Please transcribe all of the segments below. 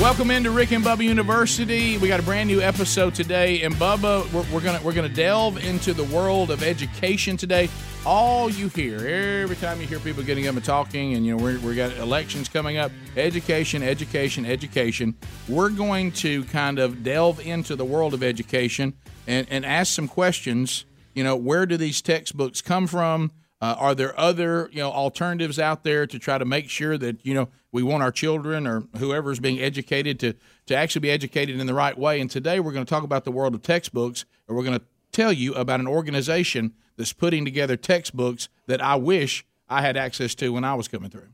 Welcome into Rick and Bubba University. We got a brand new episode today, and Bubba, we're, we're gonna we're gonna delve into the world of education today. All you hear every time you hear people getting up and talking, and you know we're, we got elections coming up. Education, education, education. We're going to kind of delve into the world of education and, and ask some questions. You know, where do these textbooks come from? Uh, are there other you know alternatives out there to try to make sure that you know we want our children or whoever's being educated to to actually be educated in the right way? And today we're going to talk about the world of textbooks, and we're going to tell you about an organization that's putting together textbooks that I wish I had access to when I was coming through.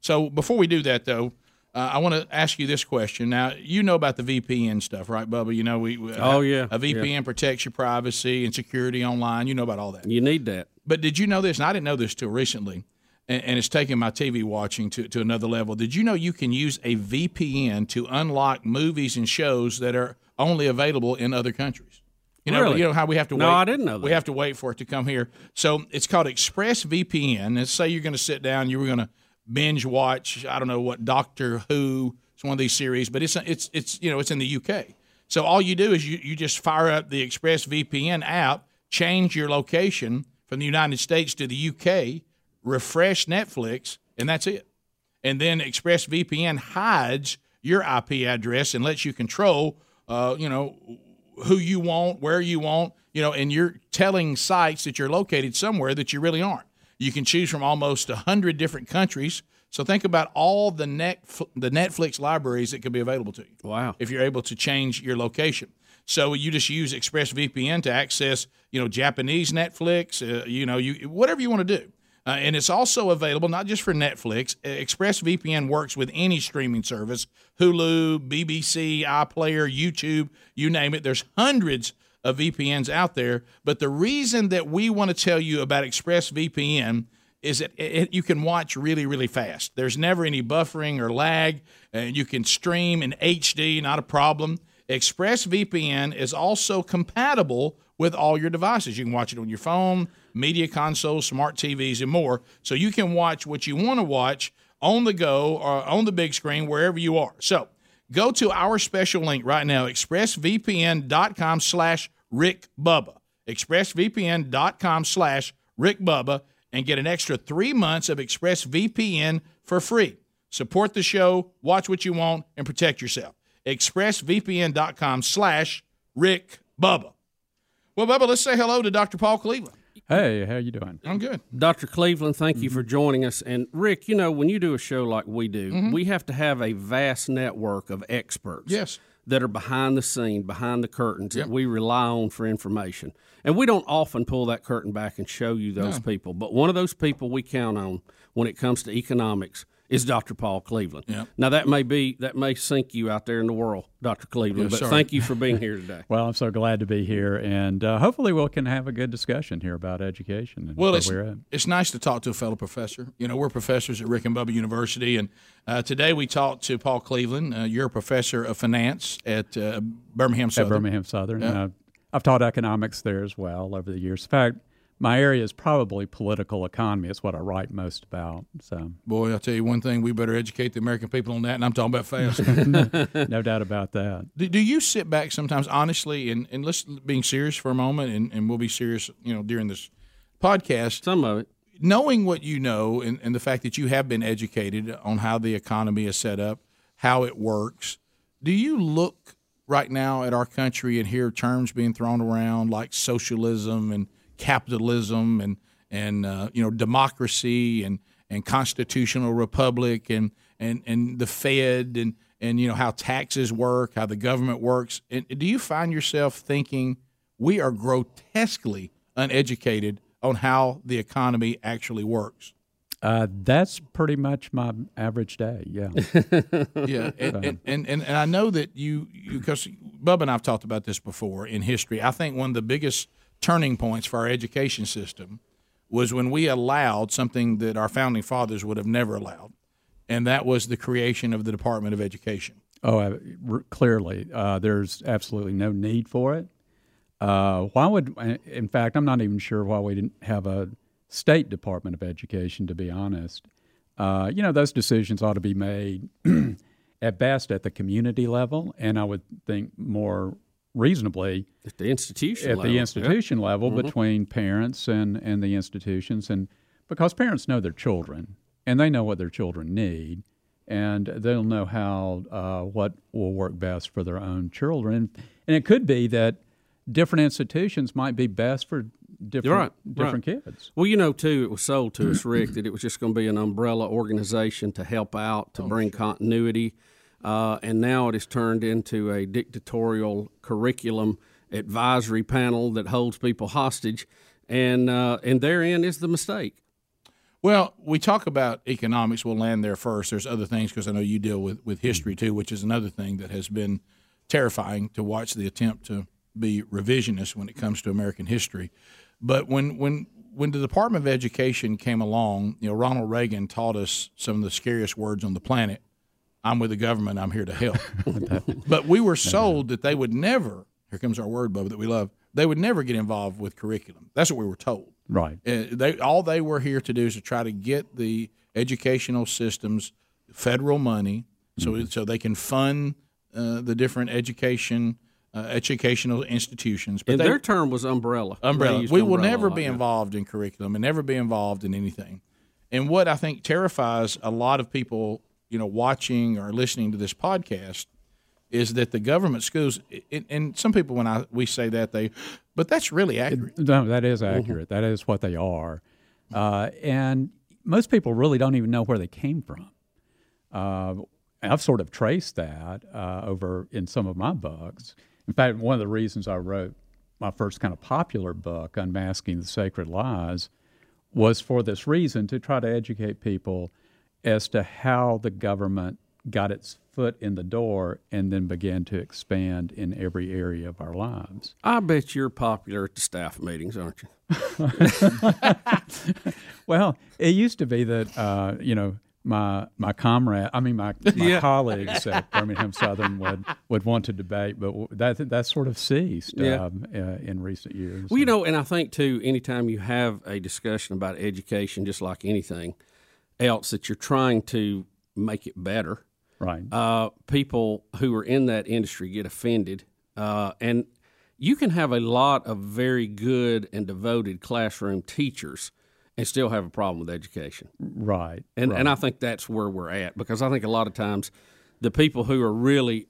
So before we do that, though, uh, I want to ask you this question. Now, you know about the VPN stuff, right, Bubba? You know, we, we Oh, yeah. a VPN Yeah. protects your privacy and security online. You know about all that. You need that. But did you know this? And I didn't know this till recently, and, and it's taken my TV watching to, to another level. Did you know you can use a VPN to unlock movies and shows that are only available in other countries? You know, Really? you know how we have to No, wait. No, I didn't know that. We have to wait for it to come here. So it's called ExpressVPN. Let's say you're going to sit down, you were going to binge watch. I don't know what Doctor Who. It's one of these series, but it's it's it's you know it's in the UK. So all you do is you, you just fire up the ExpressVPN app, change your location from the United States to the UK, refresh Netflix, and that's it. And then ExpressVPN hides your IP address and lets you control, uh, you know, who you want, where you want, you know, and you're telling sites that you're located somewhere that you really aren't. You can choose from almost 100 different countries. So think about all the net the Netflix libraries that could be available to you. Wow. If you're able to change your location. So you just use ExpressVPN to access, you know, Japanese Netflix, uh, you know, you whatever you want to do. Uh, and it's also available not just for Netflix. ExpressVPN works with any streaming service Hulu, BBC, iPlayer, YouTube, you name it. There's hundreds of VPNs out there. But the reason that we want to tell you about ExpressVPN is that it, it- you can watch really, really fast. There's never any buffering or lag, and you can stream in HD, not a problem. ExpressVPN is also compatible with all your devices. You can watch it on your phone, media consoles, smart TVs, and more. So you can watch what you want to watch on the go or on the big screen wherever you are. So go to our special link right now, expressvpn.com slash Rick Bubba. expressvpn.com slash Rick Bubba and get an extra three months of ExpressVPN for free. Support the show, watch what you want, and protect yourself. expressvpn.com slash Rick Bubba. Well, Bubba, let's say hello to Dr. Paul Cleveland. Hey, how you doing? I'm good. Dr. Cleveland, thank you Mm-hmm. for joining us. And Rick, you know, when you do a show like we do, Mm-hmm. we have to have a vast network of experts. Yes. That are behind the scene, behind the curtains Yep. that we rely on for information. And we don't often pull that curtain back and show you those people. But one of those people we count on when it comes to economics is Dr. Paul Cleveland. Yep. Now that may be that may sink you out there in the world, Dr. Cleveland. Yeah, but thank you for being here today. Well, I'm so glad to be here, and uh, hopefully we can have a good discussion here about education and Well, it's, we're at. it's nice to talk to a fellow professor. You know, we're professors at Rick and Bubba University, and uh, today we talked to Paul Cleveland. Uh, you're a professor of finance at uh, Birmingham At Southern. Birmingham Southern. Yeah. Uh, I've taught economics there as well over the years. In fact, my area is probably political economy. It's what I write most about. So, Boy, I'll tell you one thing: we better educate the American people on that, and I'm talking about fast. no doubt about that. do, do you sit back sometimes, honestly, and and let's being serious for a moment, and, and we'll be serious, you know, during this podcast. Some of it. knowing what you know and, and the fact that you have been educated on how the economy is set up, how it works, do you look right now at our country and hear terms being thrown around like socialism and capitalism and and uh, you know democracy and and constitutional republic and and and the Fed and and you know how taxes work, how the government works? And do you find yourself thinking we are grotesquely uneducated on how the economy actually works? Uh, that's pretty much my average day. Yeah. yeah, and, and, and, and, I know that you because Bubba and I've talked about this before in history. I think one of the biggest turning points for our education system was when we allowed something that our founding fathers would have never allowed, and that was the creation of the Department of Education. Oh, clearly, uh, there's absolutely no need for it. Uh, why would, in fact, I'm not even sure why we didn't have a state Department of Education, to be honest. Uh, you know, those decisions ought to be made at best at the community level, and I would think more reasonably at the institution at level. the institution yep. level mm-hmm. between parents and, and the institutions, and because parents know their children and they know what their children need, and they'll know how uh, what will work best for their own children, and it could be that different institutions might be best for different right, different right. kids. Well, you know, too, it was sold to us, Rick, that it was just going to be an umbrella organization to help out, to oh, bring sure. continuity, uh, and now it has turned into a dictatorial curriculum advisory panel that holds people hostage, and uh, and therein is the mistake. Well, we talk about economics. We'll land there first. There's other things because I know you deal with, with history too, which is another thing that has been terrifying to watch the attempt to be revisionist when it comes to American history. But when when when the Department of Education came along, you know, Ronald Reagan taught us some of the scariest words on the planet. I'm with the government. I'm here to help. but we were sold that they would never. Here comes our word, Bubba, that we love. They would never get involved with curriculum. That's what we were told. Right. Uh, they all they were here to do is to try to get the educational systems federal money, so mm-hmm. so they can fund uh, the different education uh, educational institutions. But and they, their term was umbrella. Umbrella. We will never be involved in curriculum and never be involved in anything. And what I think terrifies a lot of people, you know, watching or listening to this podcast, is that the government schools. And some people, when I we say that, they, but that's really accurate. No, that is accurate. Mm-hmm. That is what they are, uh, and most people really don't even know where they came from. Uh, I've sort of traced that uh, over in some of my books. In fact, one of the reasons I wrote my first kind of popular book, Unmasking the Sacred Lies, was for this reason to try to educate people as to how the government got its foot in the door and then began to expand in every area of our lives. I bet you're popular at the staff meetings, aren't you? well, it used to be that, uh, you know, my my comrade, I mean my, my yeah. colleagues at Birmingham Southern would, would want to debate, but that that sort of ceased yeah. um, uh, in recent years. Well, you know, and I think too, anytime you have a discussion about education, just like anything else, that you're trying to make it better. Right. Uh, people who are in that industry get offended, uh, and you can have a lot of very good and devoted classroom teachers and still have a problem with education. Right. And right. and I think that's where we're at because I think a lot of times the people who are really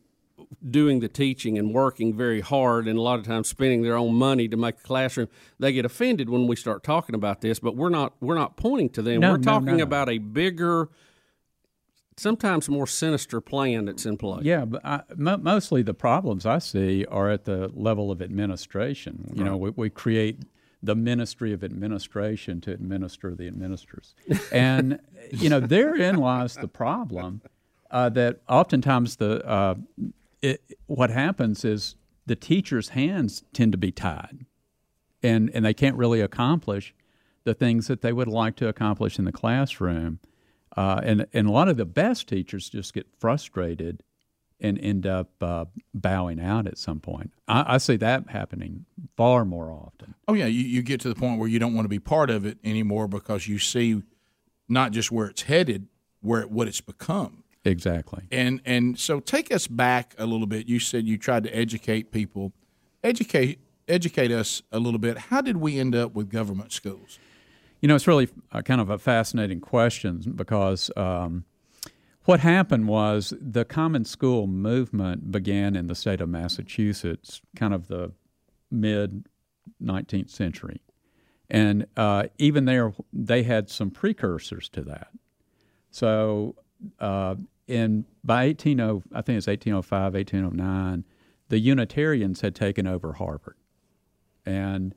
doing the teaching and working very hard and a lot of times spending their own money to make the classroom they get offended when we start talking about this but we're not we're not pointing to them no, we're talking no, no. about a bigger sometimes more sinister plan that's in play yeah but I, m- mostly the problems i see are at the level of administration you right. know we, we create the ministry of administration to administer the administrators. and, you know, therein lies the problem uh, that oftentimes the uh, it, what happens is the teacher's hands tend to be tied and, and they can't really accomplish the things that they would like to accomplish in the classroom. Uh, and, and a lot of the best teachers just get frustrated and end up uh, bowing out at some point. I, I, see that happening far more often. Oh yeah, you, you get to the point where you don't want to be part of it anymore because you see not just where it's headed, where what it's become. Exactly. And and so take us back a little bit. You said you tried to educate people, educate educate us a little bit. How did we end up with government schools? You know, it's really a, kind of a fascinating question because. Um, what happened was the common school movement began in the state of Massachusetts, kind of the mid 19th century. And uh, even there, they had some precursors to that. So, uh, in by 180, I think it's 1805, 1809, the Unitarians had taken over Harvard, and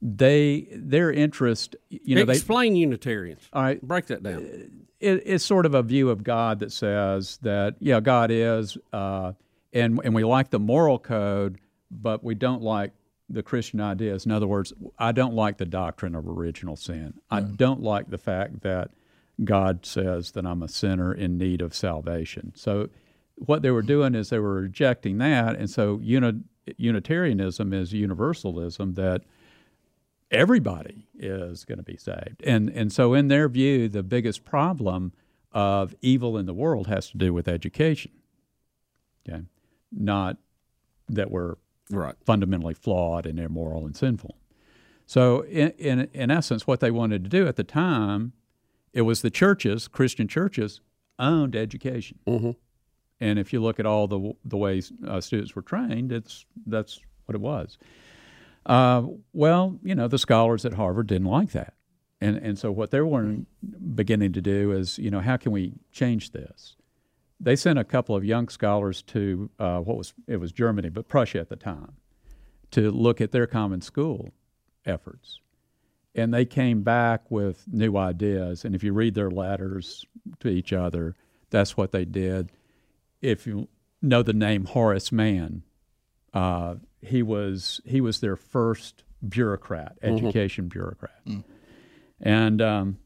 they their interest, you know, explain they, Unitarians. All right, break that down it, it's sort of a view of God that says that yeah, God is, uh, and and we like the moral code, but we don't like the Christian ideas. In other words, I don't like the doctrine of original sin. I don't like the fact that God says that I'm a sinner in need of salvation. So what they were doing is they were rejecting that, and so uni- Unitarianism is universalism that everybody is going to be saved. And, and so, in their view, the biggest problem of evil in the world has to do with education. Okay, not that were Right. fundamentally flawed and immoral and sinful. So, in, in, in essence, what they wanted to do at the time, it was the churches, Christian churches, owned education. Mm-hmm. And if you look at all the the ways uh, students were trained, it's that's what it was. Uh, well, you know, the scholars at Harvard didn't like that, and and so what they were beginning to do is, you know, how can we change this? They sent a couple of young scholars to uh, what was it was Germany, but Prussia at the time, to look at their common school efforts, and they came back with new ideas. And if you read their letters to each other, that's what they did. If you know the name Horace Mann, uh, he was he was their first bureaucrat, education bureaucrat, and um,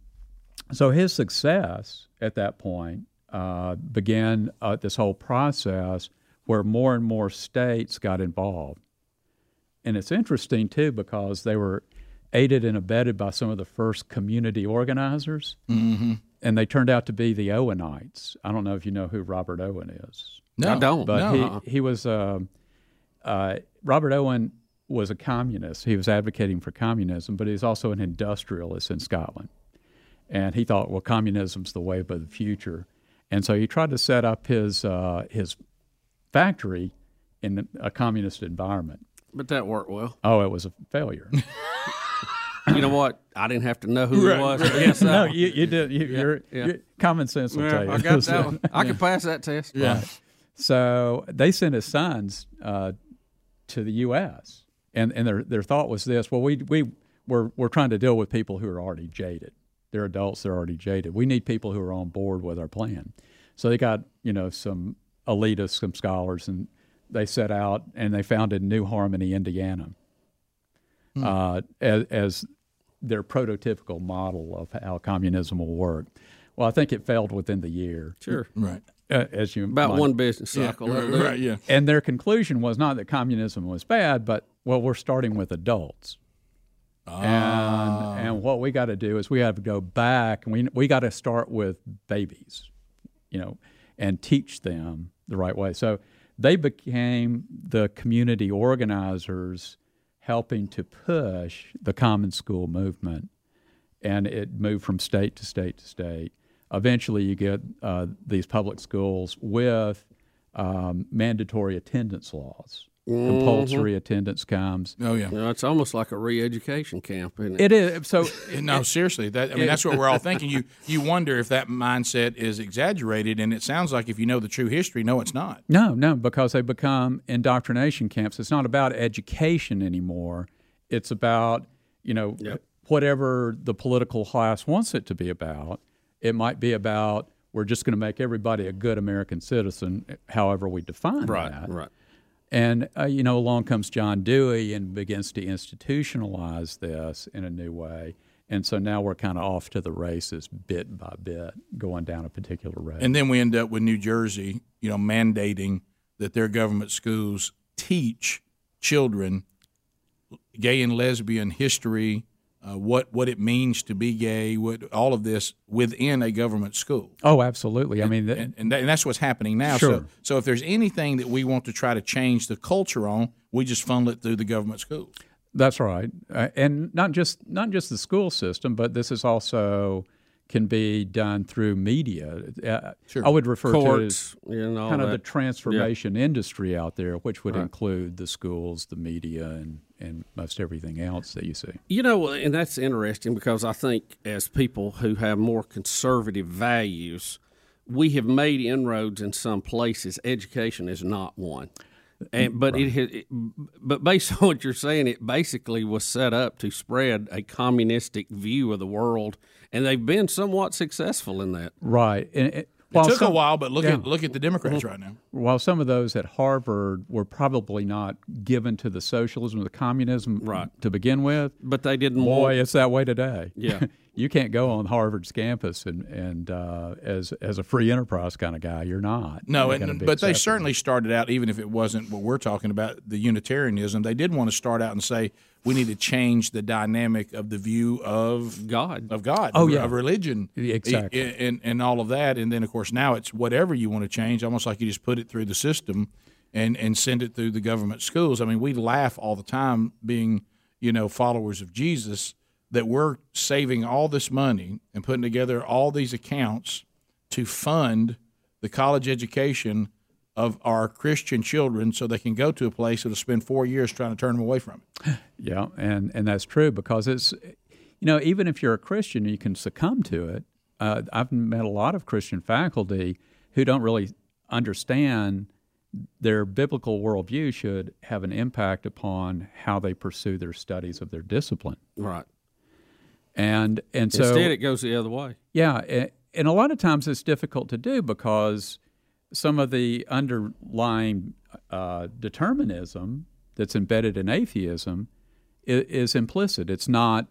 so his success at that point uh, began uh, this whole process where more and more states got involved, and it's interesting too because they were aided and abetted by some of the first community organizers, and they turned out to be the Owenites. I don't know if you know who Robert Owen is. No, I don't. But No. he, he was um uh, Robert Owen was a communist. He was advocating for communism, but he was also an industrialist in Scotland. And he thought, well, communism's the way of the future. And so he tried to set up his uh, his factory in a communist environment. But that worked well. Oh, it was a failure. you know what? I didn't have to know who Right, he was. that no, you, you did. You, your, yeah. your common sense will tell you. I got that one. I can pass that test. Yeah. So they sent his sons uh, to the U.S. and and their their thought was this: well, we we we're we're trying to deal with people who are already jaded. They're adults. They're already jaded. We need people who are on board with our plan. So they got you know some elitists, some scholars, and they set out and they founded New Harmony, Indiana, uh, as, as their prototypical model of how communism will work. Well, I think it failed within the year, Sure. Right. uh, as you About might one business Yeah. cycle. Right, that'll do it. right, Yeah. and their conclusion was not that communism was bad, but well, we're starting with adults. And and what we got to do is we have to go back and we we got to start with babies, you know, and teach them the right way. So they became the community organizers helping to push the common school movement and it moved from state to state to state. Eventually, you get uh, these public schools with um, mandatory attendance laws. Mm-hmm. Compulsory attendance comes. Oh yeah. You know, it's almost like a re-education camp, isn't it? It is so. No, seriously. That I mean, that's what we're all thinking. You you wonder if that mindset is exaggerated, and it sounds like if you know the true history, no, it's not. No, no, because they become indoctrination camps. It's not about education anymore. It's about you know Yep. whatever the political class wants it to be about. It might be about we're just going to make everybody a good American citizen, however we define right, that. right. And uh, you know, along comes John Dewey and begins to institutionalize this in a new way. And so now we're kind of off to the races, bit by bit, going down a particular road. And then we end up with New Jersey, you know, mandating that their government schools teach children gay and lesbian history, uh, what what it means to be gay, what all of this within a government school. oh, absolutely. I mean, th- and, and, that, and that's what's happening now. Sure. So, so if there's anything that we want to try to change the culture on, we just funnel it through the government schools. That's right, uh, and not just not just the school system, but this is also can be done through media. Uh, Sure. I would refer to it as Courts, you know, kind of the that. transformation industry out there, which would include the schools, the media, and and most everything else that you see. You know, and that's interesting because I think as people who have more conservative values, we have made inroads in some places. Education is not one. And, but it, had- it, but based on what you're saying, it basically was set up to spread a communistic view of the world, and they've been somewhat successful in that. Right. And, and It took some, a while, but look yeah. at look at the Democrats right now. while some of those at Harvard were probably not given to the socialism or the communism Right. to begin with, But they didn't boy, want. it's that way today. Yeah. you can't go on Harvard's campus and and uh, as as a free enterprise kind of guy. You're not. No, You're and, be but they certainly started out, even if it wasn't what we're talking about, the Unitarianism. They did want to start out and say we need to change the dynamic of the view of God. of God, Oh, of- yeah. of religion, Yeah, exactly. and, and and all of that. And then of course now it's whatever you want to change, almost like you just put it through the system and and send it through the government schools. I mean, we laugh all the time being you know followers of Jesus that we're saving all this money and putting together all these accounts to fund the college education of our Christian children so they can go to a place that'll spend four years trying to turn them away from it. Yeah, and and that's true because it's, you know, even if you're a Christian, you can succumb to it. Uh, I've met a lot of Christian faculty who don't really understand their biblical worldview should have an impact upon how they pursue their studies of their discipline. Right. And and so Instead, it goes the other way. yeah, a- and a lot of times it's difficult to do because some of the underlying uh, determinism that's embedded in atheism is, is implicit. It's not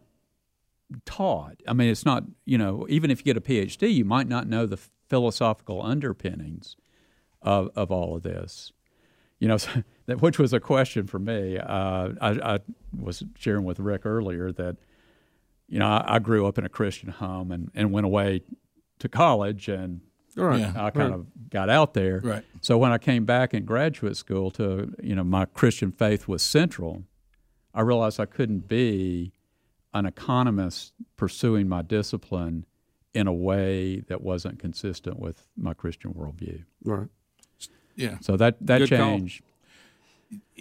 taught. I mean, it's not, you know, even if you get a PhD, you might not know the philosophical underpinnings of, of all of this. You know, which was a question for me. Uh, I, I was sharing with Rick earlier that, you know, I, I grew up in a Christian home and, and went away to college and Right. Yeah. I kind of got out there. Right. So when I came back in graduate school to, you know, my Christian faith was central, I realized I couldn't be an economist pursuing my discipline in a way that wasn't consistent with my Christian worldview. Right. Yeah. So that, that Good call. changed.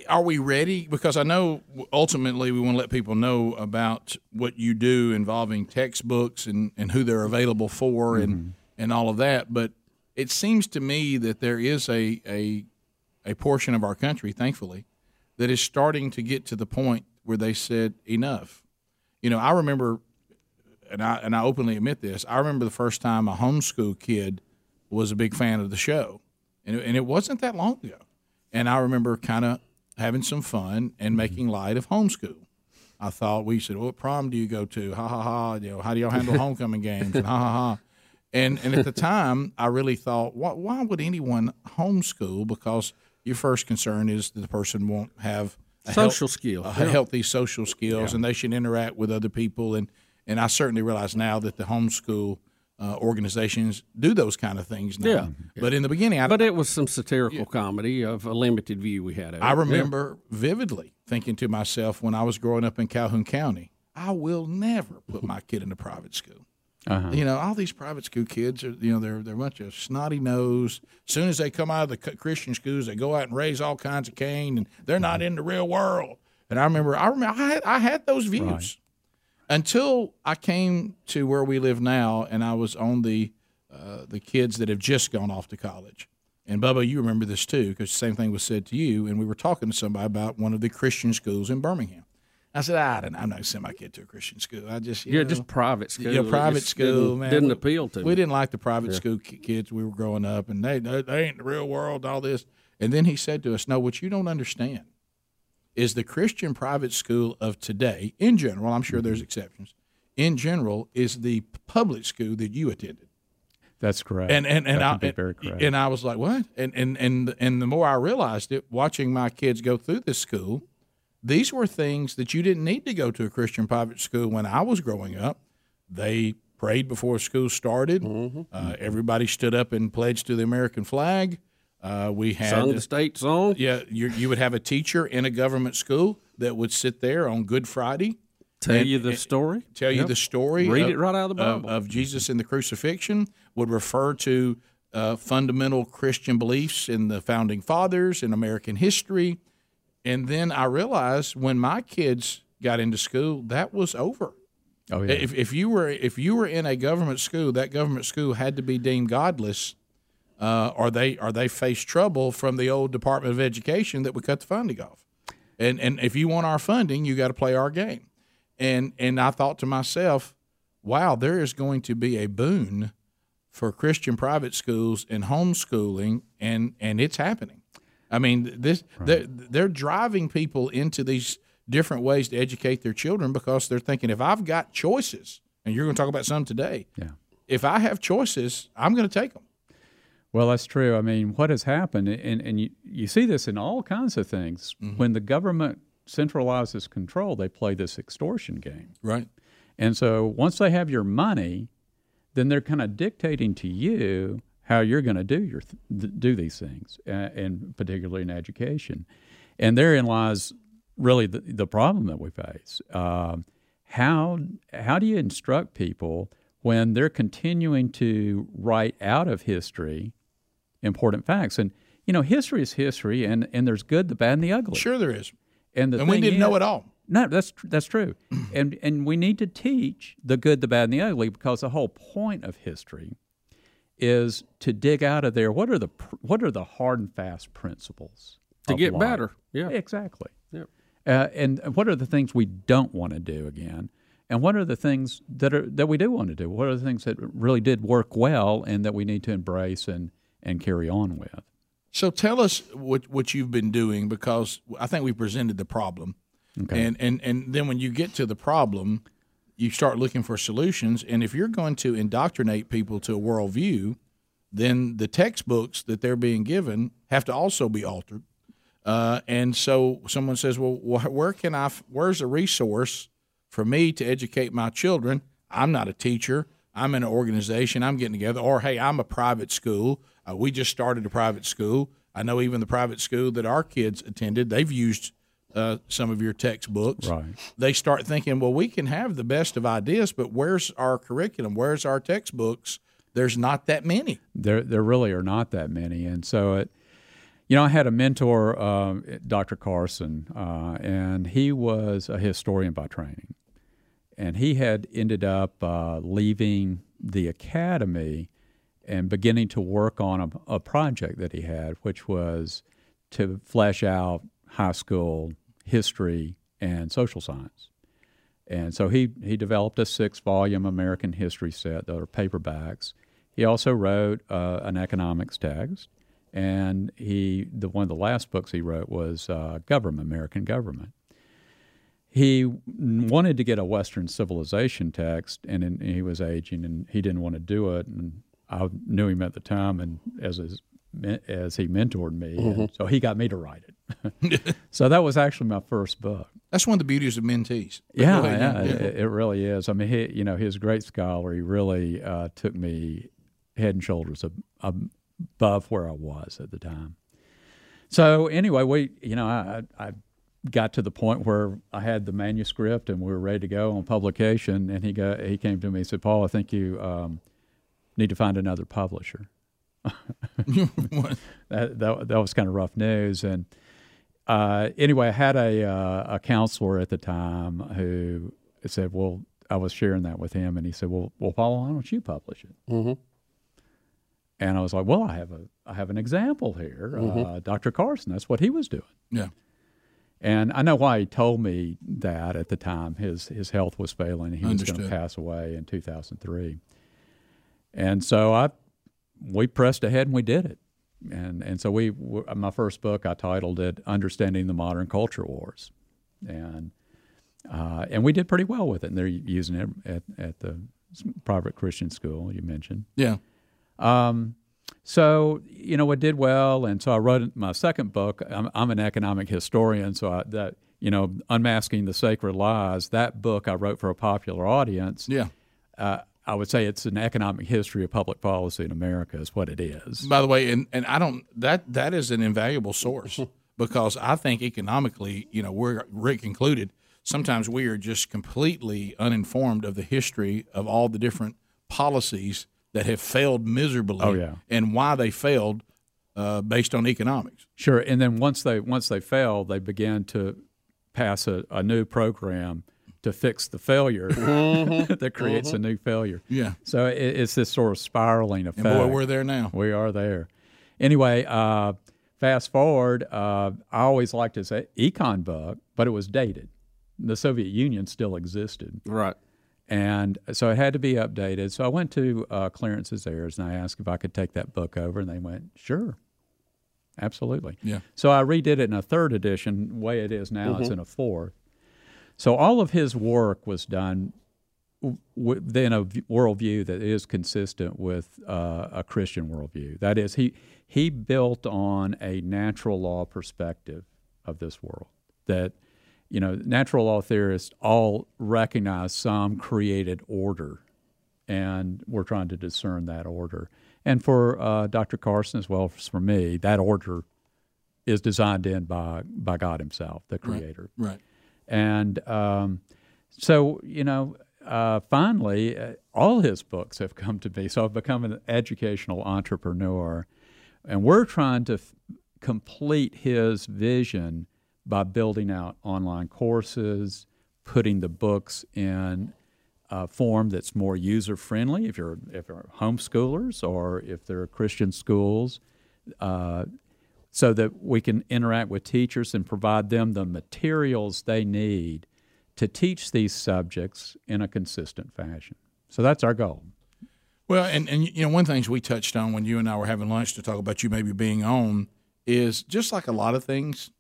are we ready? Because I know ultimately we want to let people know about what you do involving textbooks and, and who they're available for and, mm-hmm. And all of that. But it seems to me that there is a, a, a portion of our country, thankfully, that is starting to get to the point where they said enough. You know, I remember, and I, and I openly admit this, I remember the first time a homeschool kid was a big fan of the show. And it, and it wasn't that long ago. And I remember kind of having some fun and mm-hmm. making light of homeschool. I thought we said, "What prom do you go to? Ha ha ha! You know, how do y'all handle homecoming games?" And ha ha ha. And and at the time, I really thought, why, why would anyone homeschool? Because your first concern is that the person won't have a health- Social skills. a healthy social skills, and they should interact with other people. And and I certainly realize now that the homeschool uh, organizations do those kind of things now. Yeah. But in the beginning, I, But it was some satirical comedy of a limited view we had of it. I remember vividly thinking to myself when I was growing up in Calhoun County, I will never put my kid in a private school. Uh-huh. You know, all these private school kids are, you know, they're they're a bunch of snotty nose. As soon as they come out of the Christian schools, they go out and raise all kinds of Cain, and they're not in the real world. And I remember, I remember, I had, I had those views until I came to where we live now, and I was on the uh, the kids that have just gone off to college. And Bubba, you remember this too, because the same thing was said to you. And we were talking to somebody about one of the Christian schools in Birmingham. I said, I don't, I'm not going to send my kid to a Christian school. I just, you Yeah, know, just private school. yeah, private school, didn't, man. Didn't We- appeal to We me. didn't like the private school kids we were growing up, and they, they they ain't the real world. All this, and then he said to us, "No, what you don't understand is the Christian private school of today, in general. I'm sure there's mm-hmm. exceptions. In general, is the public school that you attended." That's correct. and and and I and, very correct. and I was like, what? And and and and the more I realized it, watching my kids go through this school, these were things that you didn't need to go to a Christian private school when I was growing up. They prayed before school started. Mm-hmm. Uh, everybody stood up and pledged to the American flag. Uh, we had Sung the state song. yeah, you you would have a teacher in a government school that would sit there on Good Friday Tell and- you the story. tell you the story. Read of, it right out of the of- Bible. of Jesus and the crucifixion. Would refer to uh, fundamental Christian beliefs in the founding fathers in American history, and then I realized when my kids got into school, that was over. oh yeah. If, if you were if you were in a government school, that government school had to be deemed godless, uh, or they or they faced trouble from the old Department of Education that would cut the funding off. And and if you want our funding, you got to play our game. And and I thought to myself, wow, there is going to be a boon for Christian private schools and homeschooling, and and it's happening. I mean, this they're, they're driving people into these different ways to educate their children because they're thinking if I've got choices and you're going to talk about some today. Yeah. If I have choices, I'm going to take them. Well, that's true. I mean, what has happened, and, and you, you see this in all kinds of things. Mm-hmm. When the government centralizes control, they play this extortion game. Right. And so once they have your money, then they're kind of dictating to you how you're going to do your th- do these things, uh, and particularly in education. And therein lies really the, the problem that we face. Uh, how how do you instruct people when they're continuing to write out of history important facts? And you know, history is history, and and there's good, the bad, and the ugly. Sure, there is. And the And we didn't know it all. no, that's that's true, and and we need to teach the good, the bad, and the ugly because the whole point of history is to dig out of there what are the what are the hard and fast principles To get life? better. Yeah. exactly. Yep. Uh, and what are the things we don't want to do again, and what are the things that are that we do want to do? What are the things that really did work well and that we need to embrace and and carry on with? So tell us what what you've been doing because I think we presented the problem, and and and then when you get to the problem, you start looking for solutions. And if you're going to indoctrinate people to a worldview, then the textbooks that they're being given have to also be altered. Uh, and so someone says, "Well, wh- where can I? f- Where's a resource for me to educate my children? I'm not a teacher. I'm in an organization. I'm getting together. Or hey, I'm a private school. Uh, we just started a private school. I know even the private school that our kids attended, they've used uh, some of your textbooks. Right. They start thinking, well, we can have the best of ideas, but where's our curriculum? Where's our textbooks? There's not that many. there there really are not that many, and so it. You know, I had a mentor, um, Dr. Carson, uh, and he was a historian by training, and he had ended up uh, leaving the academy and beginning to work on a, a project that he had, which was to flesh out high school history and social science. And so he, he developed a six volume American history set that are paperbacks. He also wrote uh, an economics text, and he the one of the last books he wrote was uh, Government, American Government. He wanted to get a Western civilization text, and, and he was aging, and he didn't want to do it. And I knew him at the time, and as his, as he mentored me, and so he got me to write it. So that was actually my first book. That's one of the beauties of mentees. Yeah, ahead, yeah, It, it really is. I mean, he, you know, he's a great scholar. He really uh, took me head and shoulders ab- ab- above where I was at the time. So anyway, we, you know, I, I I got to the point where I had the manuscript and we were ready to go on publication. And he got he came to me and said, "Paul, I think you um, need to find another publisher." that, that that was kind of rough news. And uh, anyway, I had a uh, a counselor at the time who said, "Well, I was sharing that with him, and he said, "Well, well, Paul, why don't you publish it?" Mm-hmm. And I was like, "Well, I have a I have an example here, uh, Dr. Carson. That's what he was doing." Yeah. And I know why he told me that at the time. His his health was failing. He was going to pass away in 2003. And so I we pressed ahead and we did it. And and so we my first book I titled it Understanding the Modern Culture Wars. And uh, and we did pretty well with it. And they're using it at, at the private Christian school you mentioned. Yeah. Um, so you know, it did well, and so I wrote my second book. I'm, I'm an economic historian, so I, that you know, unmasking the sacred lies. That book I wrote for a popular audience. Yeah. Uh, I would say it's an economic history of public policy in America, is what it is. By the way, and, and I don't that that is an invaluable source because I think economically, you know, we're Rick included. Sometimes we are just completely uninformed of the history of all the different policies that have failed miserably. Oh, yeah. and why they failed uh, based on economics. Sure, and then once they once they failed, they began to pass a, a new program to fix the failure that creates a new failure. Yeah, So it, it's this sort of spiraling effect. and boy, we're there now. We are there. Anyway, uh, fast forward, uh, I always liked his econ book, but it was dated. The Soviet Union still existed. Right. And so it had to be updated. So I went to uh, Clarence's Heirs and I asked if I could take that book over, and they went, sure, absolutely. Yeah. So I redid it in a third edition. The way it is now, Mm-hmm. it's in a fourth. So all of his work was done within a worldview that is consistent with uh, a Christian worldview. That is, he he built on a natural law perspective of this world. That you know, natural law theorists all recognize some created order, and we're trying to discern that order. And for uh, Dr. Carson as well as for me, that order is designed in by by God Himself, the Creator. Right. right. And um, so, you know, uh, finally, uh, all his books have come to me. So I've become an educational entrepreneur, and we're trying to f- complete his vision by building out online courses, putting the books in a form that's more user friendly. If you're if you're homeschoolers or if there are Christian schools. Uh, so that we can interact with teachers and provide them the materials they need to teach these subjects in a consistent fashion. So that's our goal. Well, and, and you know, one of the things we touched on when you and I were having lunch to talk about you maybe being on is just like a lot of things,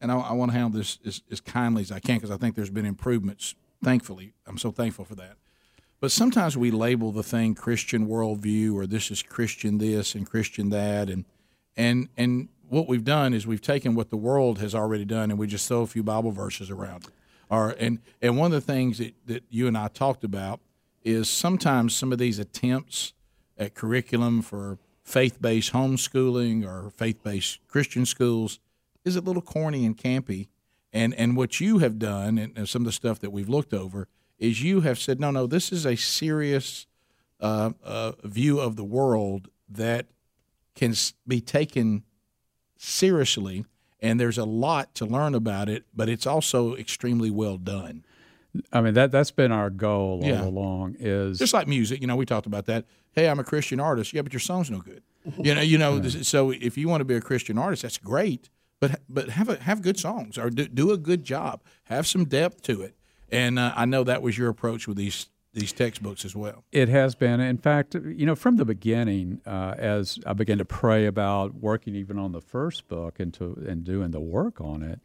and I, I want to handle this as, as kindly as I can because I think there's been improvements. Thankfully, I'm so thankful for that. But sometimes we label the thing Christian worldview or this is Christian this and Christian that, and and and what we've done is we've taken what the world has already done and we just throw a few Bible verses around. Or, and, and one of the things that, that you and I talked about is sometimes some of these attempts at curriculum for faith based homeschooling or faith based Christian schools is a little corny and campy. And, and what you have done, and some of the stuff that we've looked over, is you have said, no, no, this is a serious uh, uh, view of the world that can be taken seriously, and there's a lot to learn about it, but it's also extremely well done. I mean that that's been our goal yeah. all along. Is just like music. You know, we talked about that. Hey, I'm a Christian artist. Yeah, but your song's no good. You know, you know. yeah. So if you want to be a Christian artist, that's great. But but have a, have good songs or do, do a good job. Have some depth to it. And uh, I know that was your approach with these these textbooks as well. It has been. In fact, you know, from the beginning, uh, as I began to pray about working even on the first book and to and doing the work on it,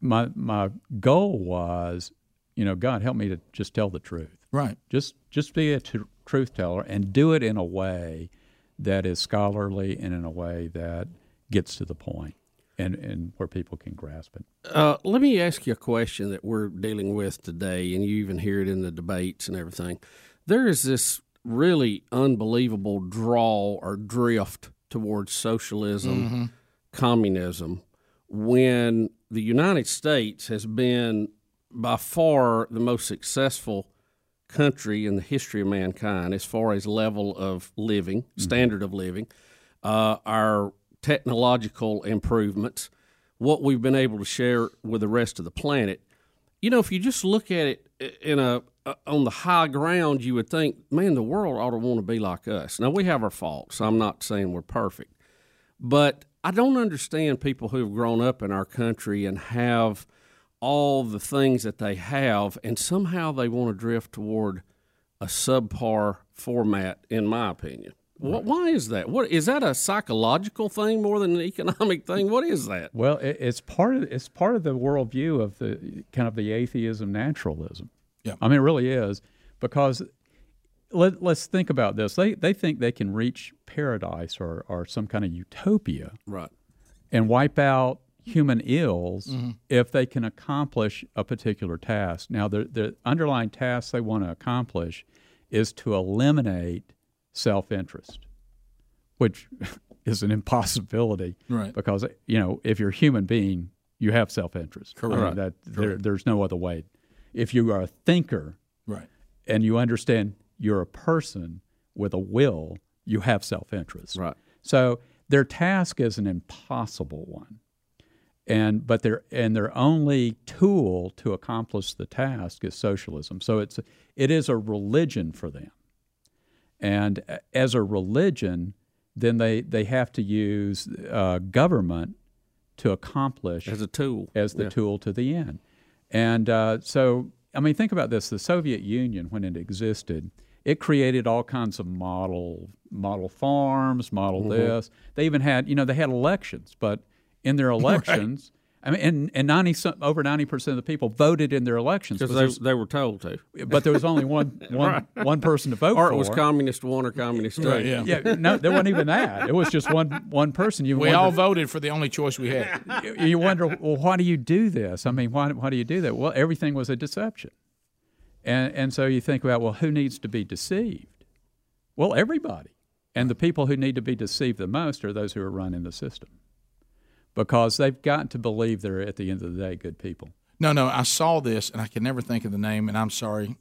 my my goal was, you know, God help me to just tell the truth. Right. Just just be a t- truth teller and do it in a way that is scholarly and in a way that gets to the point and, and where people can grasp it. Uh, let me ask you a question that we're dealing with today, and you even hear it in the debates and everything. There is this really unbelievable draw or drift towards socialism, mm-hmm. communism, when the United States has been by far the most successful country in the history of mankind as far as level of living, mm-hmm. standard of living. Uh, our technological improvements, what we've been able to share with the rest of the planet. You know, if you just look at it uh, in a uh, on the high ground, you would think, man, the world ought to want to be like us. Now we have our faults. I'm not saying we're perfect, but I don't understand people who have grown up in our country and have all the things that they have, and somehow they want to drift toward a subpar format, in my opinion. What, why is that? What is that a psychological thing more than an economic thing? What is that? Well, it, it's part of it's part of the worldview of the kind of the atheism naturalism. Yeah, I mean, it really is because let, us think about this. They they think they can reach paradise or or some kind of utopia, right, and wipe out human ills mm-hmm. if they can accomplish a particular task. Now, the the underlying task they want to accomplish is to eliminate self interest, which is an impossibility. Right. Because, you know, if you're a human being, you have self interest. Correct. I mean, that, there, there's no other way. If you are a thinker right. and you understand you're a person with a will, you have self interest. Right. So their task is an impossible one. And but their and their only tool to accomplish the task is socialism. So it's it is a religion for them. And as a religion, then they, they have to use uh, government to accomplish as a tool as the yeah. tool to the end. And uh, so, I mean, think about this: the Soviet Union, when it existed, it created all kinds of model model farms, model mm-hmm. this. They even had, you know, they had elections, but in their elections, I mean, and, and 90 some, over 90% of the people voted in their elections. because they, they were told to. but there was only one, one, one person to vote Or for. it was communist one or communist two. Right, yeah. yeah, no, there wasn't even that. It was just one one person. You We wonder, all voted for the only choice we had. you- you wonder, well, why do you do this? I mean, why, why do you do that? Well, everything was a deception. And, and so you think about, well, who needs to be deceived? Well, everybody. And the people who need to be deceived the most are those who are running the system because they've got to believe they're, at the end of the day, good people. No, no, I saw this and I can never think of the name, and I'm sorry,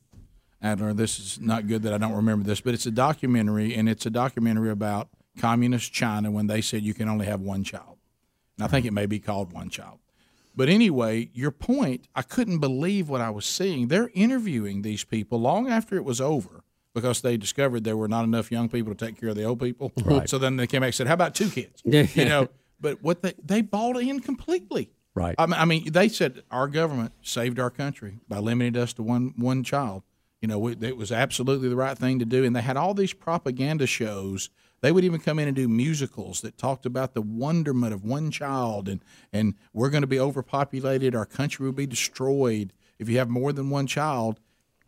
Adler. This is not good that I don't remember this, but it's a documentary, and it's a documentary about communist China when they said you can only have one child. And I think it may be called One Child. But anyway, your point, I couldn't believe what I was seeing. They're interviewing these people long after it was over because they discovered there were not enough young people to take care of the old people. Right. So then they came back and said, "How about two kids?" You know, but what they they bought in completely. Right. I mean, I mean, they said our government saved our country by limiting us to one one child. You know, we, it was absolutely the right thing to do, and they had all these propaganda shows. They would even come in and do musicals that talked about the wonderment of one child, and and we're going to be overpopulated. Our country will be destroyed if you have more than one child,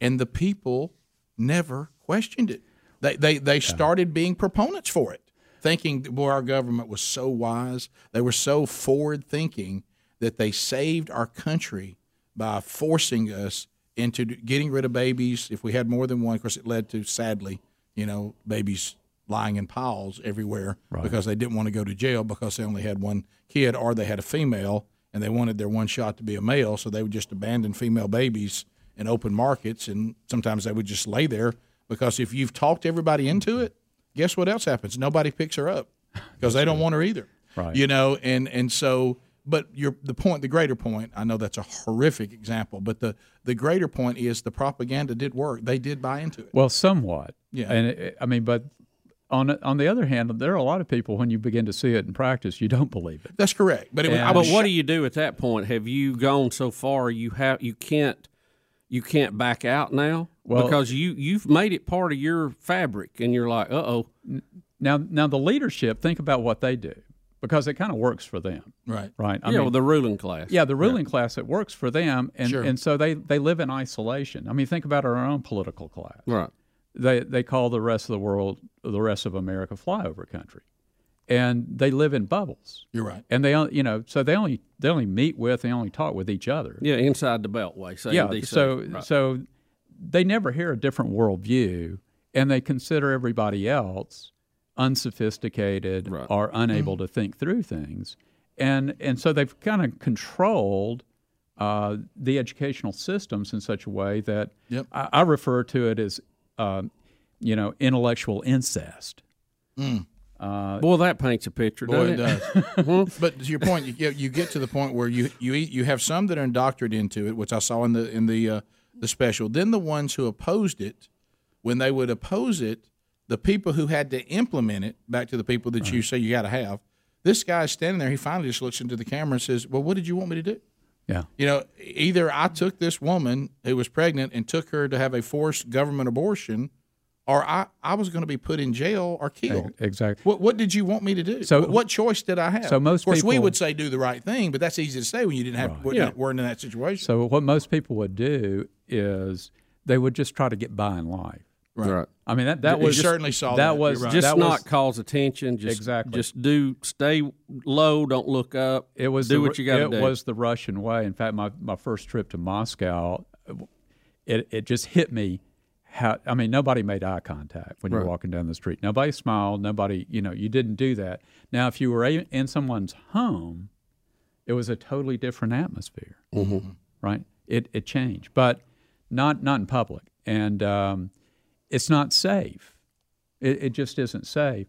and the people never questioned it. They they they started being proponents for it, thinking boy our government was so wise. They were so forward thinking that they saved our country by forcing us into getting rid of babies. If we had more than one, of course, it led to sadly, you know, babies lying in piles everywhere because they didn't want to go to jail because they only had one kid or they had a female and they wanted their one shot to be a male, so they would just abandon female babies in open markets, and sometimes they would just lay there because if you've talked everybody into it, guess what else happens? Nobody picks her up because they don't want her either. Right. You know, and and so, but your the point, the greater point. I know that's a horrific example, but the the greater point is the propaganda did work. They did buy into it. Well, somewhat. Yeah. And it, I mean, but on on the other hand, there are a lot of people when you begin to see it in practice, you don't believe it. That's correct. But it was, Yeah. I But was what do you do at that point? Have you gone so far you have you can't you can't back out now Well- because you you've made it part of your fabric and you're like, uh oh, Now, now the leadership, think about what they do because it kind of works for them, right? right? I yeah, mean, well, the ruling class. yeah, the ruling class, it works for them, and Sure. and so they they live in isolation. I mean, think about our own political class. right. They they call the rest of the world, the rest of America, flyover country, and they live in bubbles. You're right. And they, on- you know, so they only they only meet with, they only talk with each other. Yeah, inside the Beltway. Say yeah. So Right. so they never hear a different worldview, and they consider everybody else unsophisticated Right. or unable to think through things, and and so they've kind of controlled uh, the educational systems in such a way that Yep. I, I refer to it as um, you know intellectual incest. Boy, that paints a picture, Boy, doesn't it it? does. but to your point, you get, you get to the point where you you eat, you have some that are indoctrinated into it, which I saw in the in the uh, the special. Then the ones who opposed it, when they would oppose it, the people who had to implement it, back to the people that you say you got to have. This guy's standing there. He finally just looks into the camera and says, "Well, what did you want me to do?" Yeah. You know, either I took this woman who was pregnant and took her to have a forced government abortion, or I, I was going to be put in jail or killed. Exactly. What What did you want me to do? So- what, what choice did I have? so most of course, we would say do the right thing, but that's easy to say when you didn't have we're, Yeah. we're in that situation. So what most people would do is they would just try to get by in life. right. right. I mean that that You was certainly saw that. that was right. Just that not was, cause attention. Just Exactly. Just do stay low. Don't look up. it was do the, what you got to it was the Russian way. In fact, my, my first trip to Moscow, it it just hit me how I mean nobody made eye contact when Right. walking down the street. Nobody smiled. Nobody you know you didn't do that. Now if you were a- in someone's home, it was a totally different atmosphere. Mm-hmm. Right? It it changed, but not not in public, and um, it's not safe. It, it just isn't safe.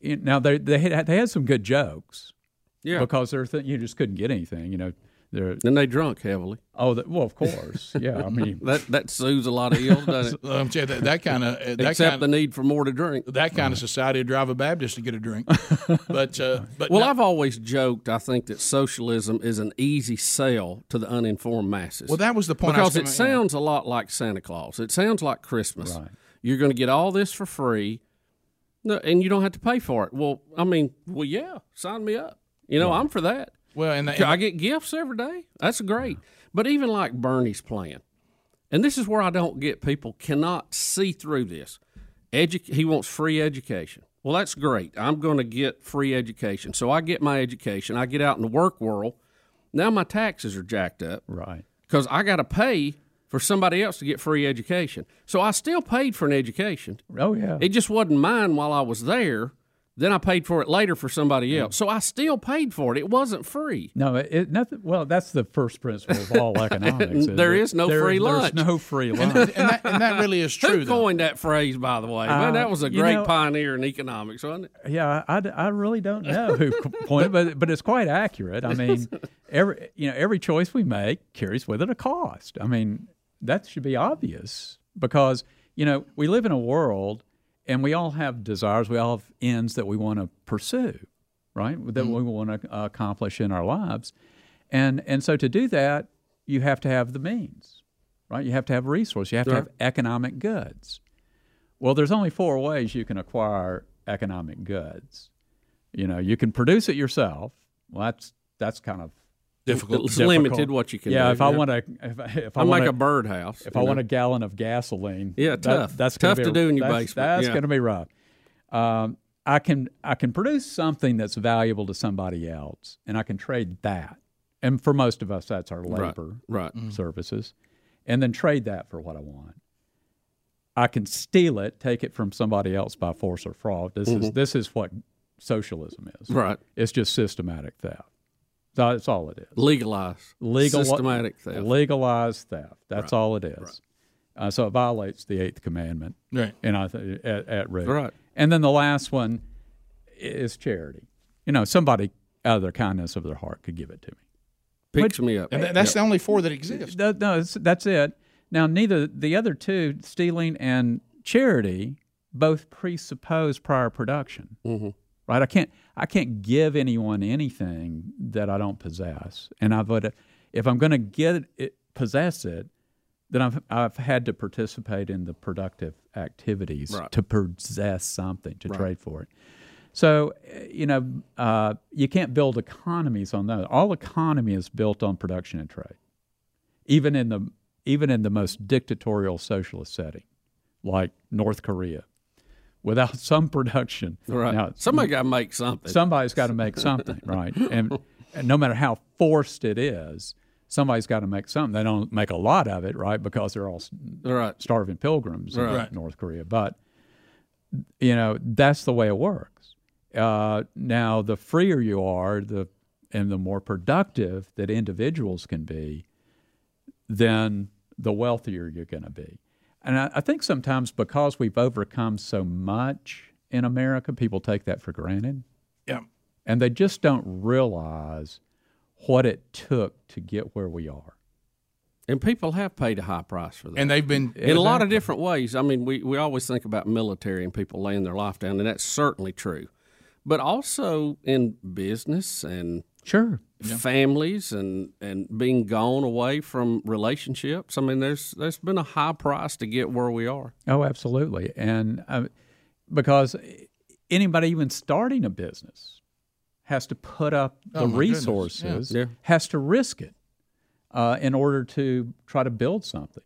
It- now they they had, they had some good jokes yeah. because they're th- you just couldn't get anything. You know, they're and they drunk heavily. oh the, well of course yeah. I mean That that soothes a lot of ills, doesn't it? Um, tell you that, that kind of that Except kind the need for more to drink. that kind of society would drive a Baptist to get a drink. but uh, but Well, no- I've always joked. I think that socialism is an easy sell to the uninformed masses. well, that was the point. I was because it coming- sounds a lot like Santa Claus. It sounds like Christmas. Right. You're going to get all this for free, and you don't have to pay for it. Well, I mean, well, yeah, sign me up. You know, I'm for that. Well, and, the, I get gifts every day. That's great. But even like Bernie's plan, and this is where I don't get people cannot see through this. Edu- he wants free education. Well, that's great. I'm going to get free education. So I get my education. I get out in the work world. Now my taxes are jacked up Right. because I got to pay for somebody else to get free education. So I still paid for an education. Oh yeah. It just wasn't mine while I was there. Then I paid for it later for somebody else. So I still paid for it. It wasn't free. No, it, nothing. Well, that's the first principle of all economics. there is no There- free lunch. there's no free lunch. and that, and that really is true. Who though. coined that phrase, by the way? Man, that was a Uh, great know- pioneer in economics, wasn't it? yeah, I, I really don't know who pointed, but but it's quite accurate. I mean, every you know every choice we make carries with it a cost. I mean, that should be obvious because you know we live in a world and we all have desires, we all have ends that we want to pursue, right? That mm-hmm. we want to uh, accomplish in our lives, and and so to do that, you have to have the means, right? You have to have resources. You have to have economic goods. Well, there's only four ways you can acquire economic goods. You know, you can produce it yourself. Well, that's that's kind of difficult. It's difficult. limited what you can do. yeah. do. if I want to, if, I- if I I'll want make to, a birdhouse. if you I want a gallon of gasoline, Yeah, that- tough. That's gonna Tough be, to do in your that's, basement, That's yeah. going to be rough. Um, I can I can produce something that's valuable to somebody else, and I can trade that. And for most of us, that's our labor right. services, and then trade that for what I want. I can steal it, take it from somebody else by force or fraud. This is this is what socialism is. Mm-hmm. Right. It's just systematic theft. So That's all it is. Legalize. Legal Systematic theft. Legalized theft. That's all it is. Uh, so it violates the eighth commandment. Right. And I th- at, at risk. Right. And then the last one is charity. You know, somebody out of their kindness of their heart could give it to me. Picks me up. And that, that's the only four that exist. No, no, it's- that's it. Now, neither the other two, stealing and charity, both presuppose prior production. Mhm. Right? I can't, I can't give anyone anything that I don't possess, and I would, if I'm going to get it, possess it, then I've, I've had to participate in the productive activities Right. to possess something to trade for it. So, you know, uh, you can't build economies on that. All economy is built on production and trade even in the even in the most dictatorial socialist setting, like North Korea, without some production, Right. now Somebody got to make something. somebody's got to make something, right? And, and no matter how forced it is, somebody's got to make something. They don't make a lot of it, right? Because they're all starving pilgrims in Right. North Korea. But you know that's the way it works. Uh, now, the freer you are, the and the more productive that individuals can be, then the wealthier you're going to be. And I, I think sometimes because we've overcome so much in America, people take that for granted, Yeah. and they just don't realize what it took to get where we are. And people have paid a high price for that. And they've been in a lot of different ways. I mean, we, we always think about military and people laying their life down, and that's certainly true. But also in business and Sure. Families and, and being gone away from relationships. I mean, there's there's been a high price to get where we are. Oh, absolutely. And uh, because anybody even starting a business has to put up the Oh, my. Yeah. resources, Yeah. has to risk it uh, in order to try to build something.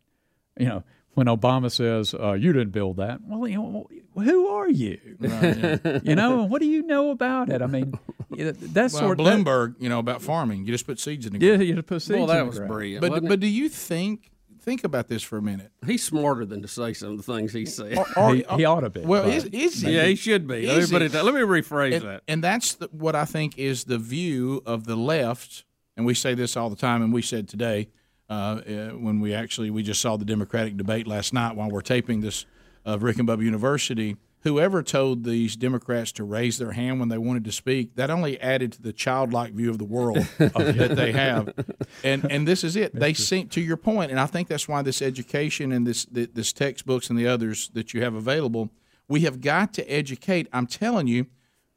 You know, when Obama says, uh, you didn't build that, well, you know, who are you? you know, what do you know about it? I mean, that's well, sort of. Bloomberg, you know, about farming. You just put seeds in the ground. Yeah, you just put seeds well, in that the was ground. brilliant. But wasn't but do you think think about this for a minute? he's smarter than to say some of the things he said. Are- He, he ought to be. well, is, is he? yeah, he should be. Let me put it. That. Let me rephrase and, that. and that's the, what I think is the view of the left. And we say this all the time, and we said today uh, uh, when we actually we just saw the Democratic debate last night while we're taping this of Rick and Bubba University. Whoever told these Democrats to raise their hand when they wanted to speak, that only added to the childlike view of the world that they have. And and this is it. They seem to your point, and I think that's why this education and this this textbooks and the others that you have available, we have got to educate. I'm telling you,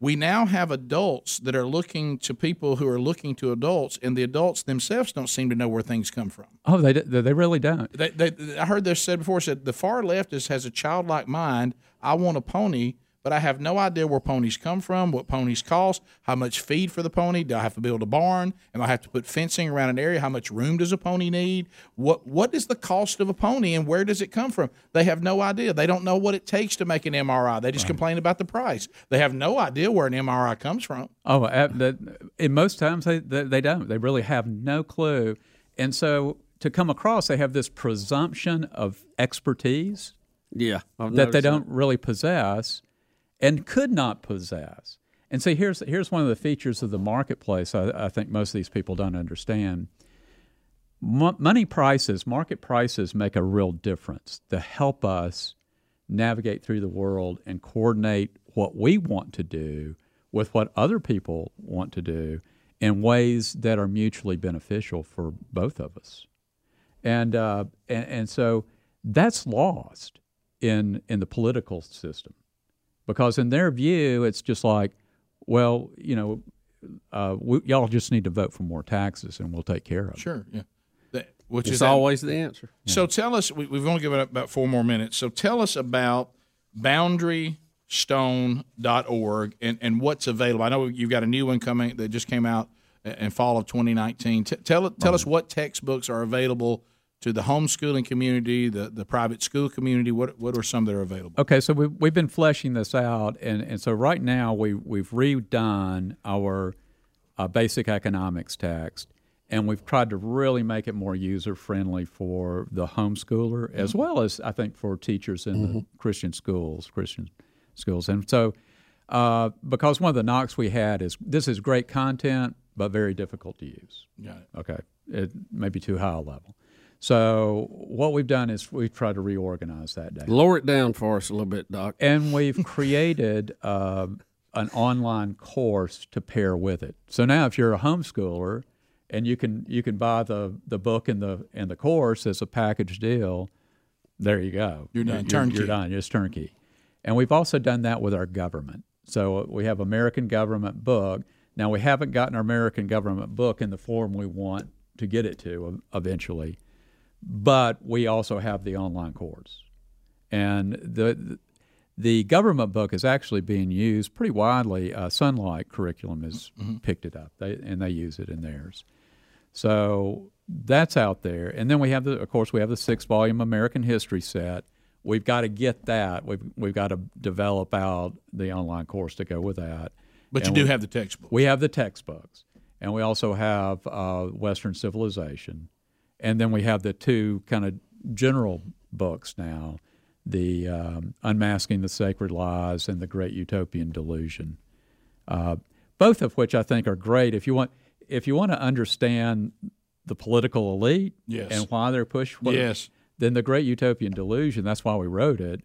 we now have adults that are looking to people who are looking to adults, and the adults themselves don't seem to know where things come from. oh, they, they really don't. They, they, I heard this said before. Said the far left is, has a childlike mind. I want a pony, but I have no idea where ponies come from, what ponies cost, how much feed for the pony. Do I have to build a barn? Am I have to put fencing around an area? How much room does a pony need? What what is the cost of a pony and where does it come from? They have no idea. They don't know what it takes to make an MRI. They just right. complain about the price. They have no idea where an MRI comes from. Oh, in most times they, they don't. They really have no clue. And so to come across, they have this presumption of expertise. Yeah, that they don't that. really possess, and could not possess. And so here's here's one of the features of the marketplace. I, I think most of these people don't understand. money prices, market prices, make a real difference to help us navigate through the world and coordinate what we want to do with what other people want to do in ways that are mutually beneficial for both of us. And, uh, and, and so that's lost in, in the political system because in their view, it's just like, well, you know, uh, we, y'all just need to vote for more taxes and we'll take care of it. Sure, yeah. which it's is always the answer. So yeah. tell us, we, have only given up about four more minutes. So tell us about boundarystone.org and, and what's available. I know you've got a new one coming that just came out in fall of 2019. T- tell tell us what textbooks are available to the homeschooling community, the, the private school community. What what are some that are available? Okay, so we've, we've been fleshing this out, and, and so right now we we've redone our uh, basic economics text, and we've tried to really make it more user friendly for the homeschooler mm-hmm. as well as I think for teachers in mm-hmm. the Christian schools, Christian schools, and so. Uh, because one of the knocks we had is this is great content, but very difficult to use. It. Okay, it may be too high a level. So what we've done is we've tried to reorganize that data. Lower it down for us a little bit, Doc. And we've created uh, an online course to pair with it. So now, if you're a homeschooler and you can you can buy the, the book and the and the course as a package deal, there you go. You're done. You're, turnkey. You're done. It's turnkey. And we've also done that with our government. So we have American government book now, we haven't gotten our American government book in the form we want to get it to eventually, but we also have the online course. And the, the government book is actually being used pretty widely. Uh, Sonlight curriculum has mm-hmm. picked it up, they, and they use it in theirs. So that's out there. And then we have the, of course, we have the six volume American history set. We've got to get that. We've we've got to develop out the online course to go with that. But and you do we, have the textbooks. We have the textbooks, and we also have uh, Western Civilization, and then we have the two kind of general books now, the um, Unmasking the Sacred Lies and the Great Utopian Delusion, uh, both of which I think are great. If you want, if you want to understand the political elite yes. and why they're pushed, yes. then the Great Utopian Delusion. That's why we wrote it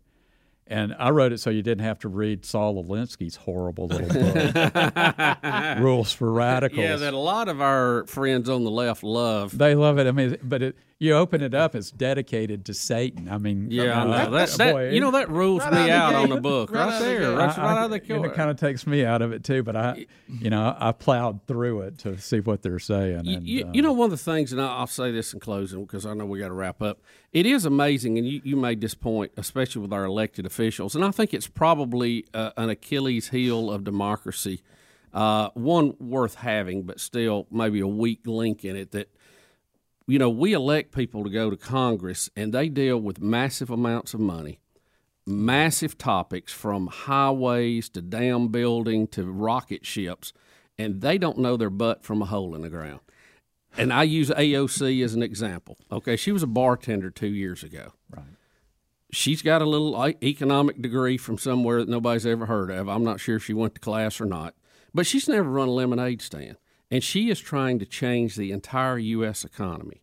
and I wrote it so you didn't have to read Saul Alinsky's horrible little book, Rules for Radicals. Yeah, that a lot of our friends on the left love. They love it. I mean, but it, you open it up, it's dedicated to Satan. I mean, yeah, I know. That, that, boy, you know that rules right me out, out on the book right, right there. Right, right out of the killer. It kind of takes me out of it too, but I, you know, I plowed through it to see what they're saying. And, you, you, uh, know, one of the things, and I'll say this in closing because I know we got to wrap up. It is amazing, and you, you made this point, especially with our elected officials, and I think it's probably uh, an Achilles heel of democracy. Uh, one worth having, but still maybe a weak link in it. That you know, we elect people to go to Congress, and they deal with massive amounts of money, massive topics from highways to dam building to rocket ships, and they don't know their butt from a hole in the ground and I use AOC as an example. Okay, she was a bartender two years ago. Right. She's got a little economic degree from somewhere that nobody's ever heard of. I'm not sure if she went to class or not, but she's never run a lemonade stand, and she is trying to change the entire U.S. economy,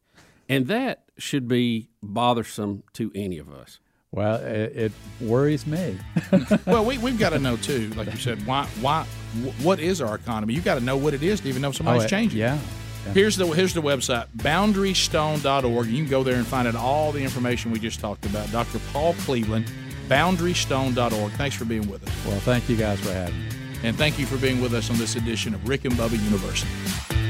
and that should be bothersome to any of us. Well, it, it worries me. well, we, we've got to know too, like you said, why, why, what is our economy? You've got to know what it is to even know somebody's oh, changing. Yeah, Here's the here's the website boundarystone.org. You can go there and find out all the information we just talked about. Dr. Paul Cleveland, boundarystone.org. Thanks for being with us. Well, thank you guys for having me. And thank you for being with us on this edition of Rick and Bubba University.